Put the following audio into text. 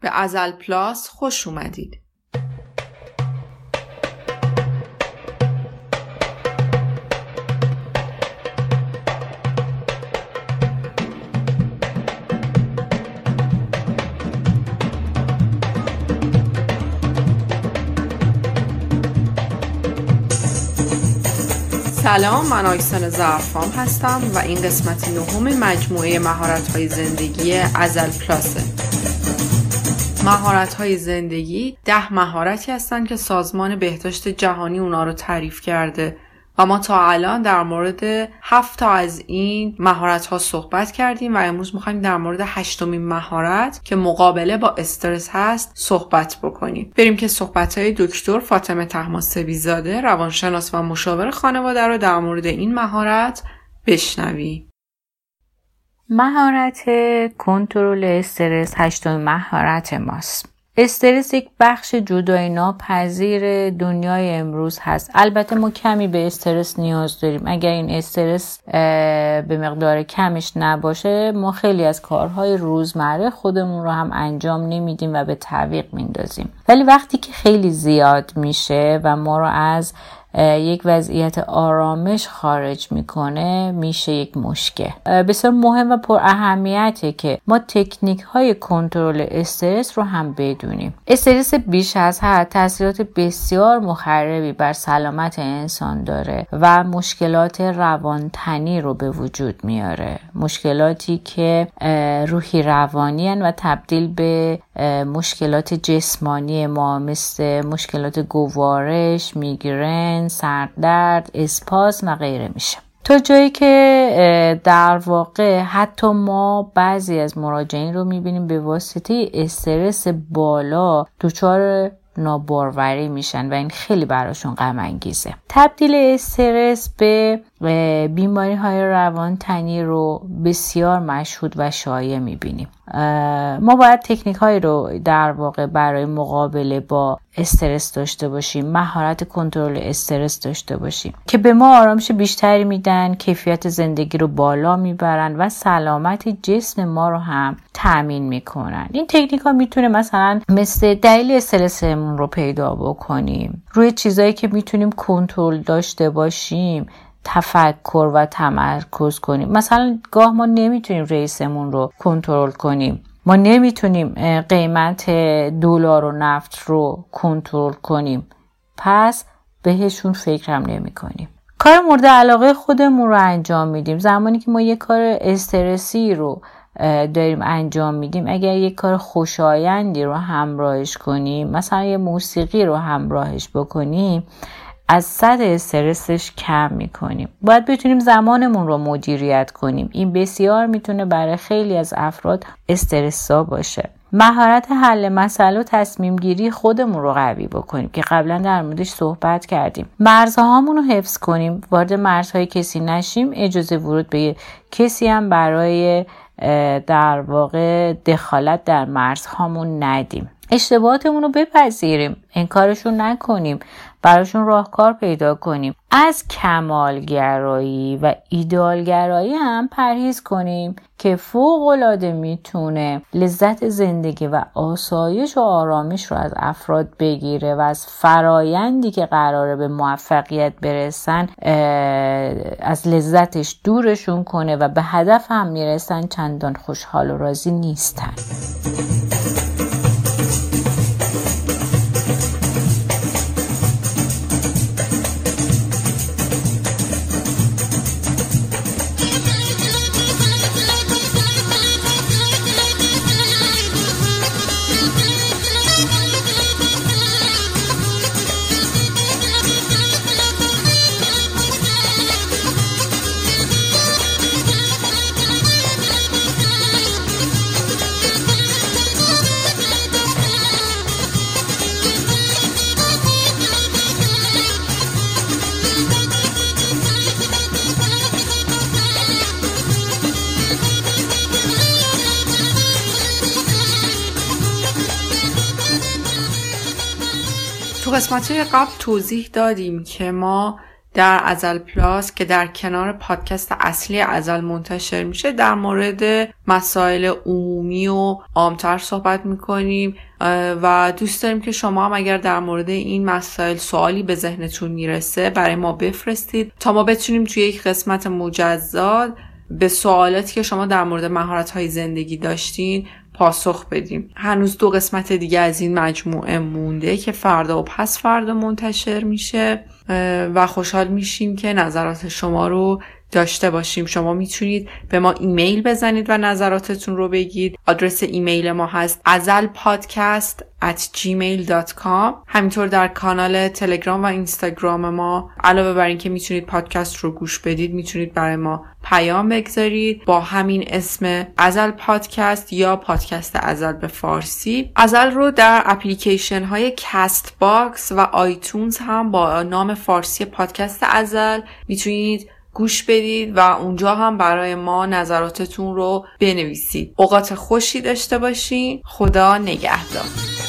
به ازل پلاس خوش اومدید. سلام من آیسان زرفام هستم و این قسمت نهم مجموعه مهارت های زندگی ازل پلاسه مهارت های زندگی ده مهارتی هستند که سازمان بهداشت جهانی اونا رو تعریف کرده. و ما تا الان در مورد هفت تا از این مهارت ها صحبت کردیم و امروز می‌خوایم در مورد هشتمین مهارت که مقابله با استرس هست صحبت بکنیم. بریم که صحبت های دکتر فاطمه تحماسبی زاده روانشناس و مشاور خانواده رو در مورد این مهارت بشنویم. مهارت کنترل استرس هشتمین مهارت ماست. استرس یک بخش جدای ناپذیر دنیای امروز هست. البته ما کمی به استرس نیاز داریم. اگر این استرس به مقدار کمش نباشه ما خیلی از کارهای روزمره خودمون رو هم انجام نمیدیم و به تعویق میندازیم. ولی وقتی که خیلی زیاد میشه و ما رو از یک وضعیت آرامش خارج می‌کنه میشه یک مشکل. بسیار مهم و پر اهمیته که ما تکنیک های کنترل استرس رو هم بدونیم. استرس بیش از حد تاثیرات بسیار مخربی بر سلامت انسان داره و مشکلات روانتنی رو به وجود میاره. مشکلاتی که روحی روانی و تبدیل به مشکلات جسمانی ما مثل مشکلات گوارش میگرن سردرد اسپاس و غیره میشه. تا جایی که در واقع حتی ما بعضی از مراجعین رو می‌بینیم به واسطه استرس بالا دچار ناباروری میشن و این خیلی براشون غم انگیزه تبدیل استرس به بیماری های روان تنی رو بسیار مشهود و شایع می‌بینیم. ما باید تکنیک هایی رو در واقع برای مقابله با استرس داشته باشیم مهارت کنترل استرس داشته باشیم که به ما آرامش بیشتری میدن کیفیت زندگی رو بالا می‌برن و سلامت جسم ما رو هم تامین می‌کنن. این تکنیک ها می‌تونه مثلا مثل دلیل استرسمون رو پیدا بکنیم روی چیزایی که می‌تونیم کنترل داشته باشیم. تفکر و تمرکز کنیم. مثلا گاه ما نمی‌تونیم رئیسمون رو کنترل کنیم. ما نمی‌تونیم قیمت دلار و نفت رو کنترل کنیم. پس بهشون فکرم نمی کنیم کار مورد علاقه خودمون رو انجام میدیم. زمانی که ما یه کار استرسی رو داریم انجام میدیم اگر یه کار خوشایندی رو همراهش کنیم مثلا یه موسیقی رو همراهش بکنیم از صد استرسش کم می‌کنیم. باید بتونیم زمانمون رو مدیریت کنیم. این بسیار می‌تونه برای خیلی از افراد استرسا باشه. مهارت حل مسئله و تصمیم گیری خودمون رو قوی بکنیم که قبلا در موردش صحبت کردیم. مرزهامون رو حفظ کنیم. وارد مرزهای کسی نشیم. اجازه ورود به کسی هم برای در واقع دخالت در مرزهامون ندیم. اشتباهاتمون رو بپذیریم. انکارشون نکنیم. براشون راهکار پیدا کنیم. از کمالگرایی و ایدالگرایی هم پرهیز کنیم که فوق العاده می‌تونه لذت زندگی و آسایش و آرامش رو از افراد بگیره و از فرایندی که قراره به موفقیت برسن از لذتش دورشون کنه و به هدف هم می‌رسن چندان خوشحال و راضی نیستن. تو قسمت قبل توضیح دادیم که ما در ازل پلاس که در کنار پادکست اصلی ازل منتشر میشه در مورد مسائل عمومی و عامتر صحبت می‌کنیم. و دوست داریم که شما هم اگر در مورد این مسائل سوالی به ذهنتون می‌رسه برای ما بفرستید تا ما بتونیم توی یک قسمت مجزا به سوالاتی که شما در مورد مهارت های زندگی داشتین پاسخ بدیم. هنوز دو قسمت دیگه از این مجموعه مونده که فردا و پس فردا منتشر میشه و خوشحال میشیم که نظرات شما رو داشته باشیم. شما می‌تونید به ما ایمیل بزنید و نظراتتون رو بگید. آدرس ایمیل ما هست ازل پادکست at gmail.com همینطور در کانال تلگرام و اینستاگرام ما. علاوه بر اینکه می‌تونید پادکست رو گوش بدید می‌تونید برای ما پیام بگذارید. با همین اسم ازل پادکست یا پادکست ازل به فارسی. ازل رو در اپلیکیشن های Castbox و iTunes هم با نام فارسی پادکست ازل می‌تونید گوش بدید و اونجا هم برای ما نظراتتون رو بنویسید. اوقات خوشی داشته باشین. خدا نگهدار.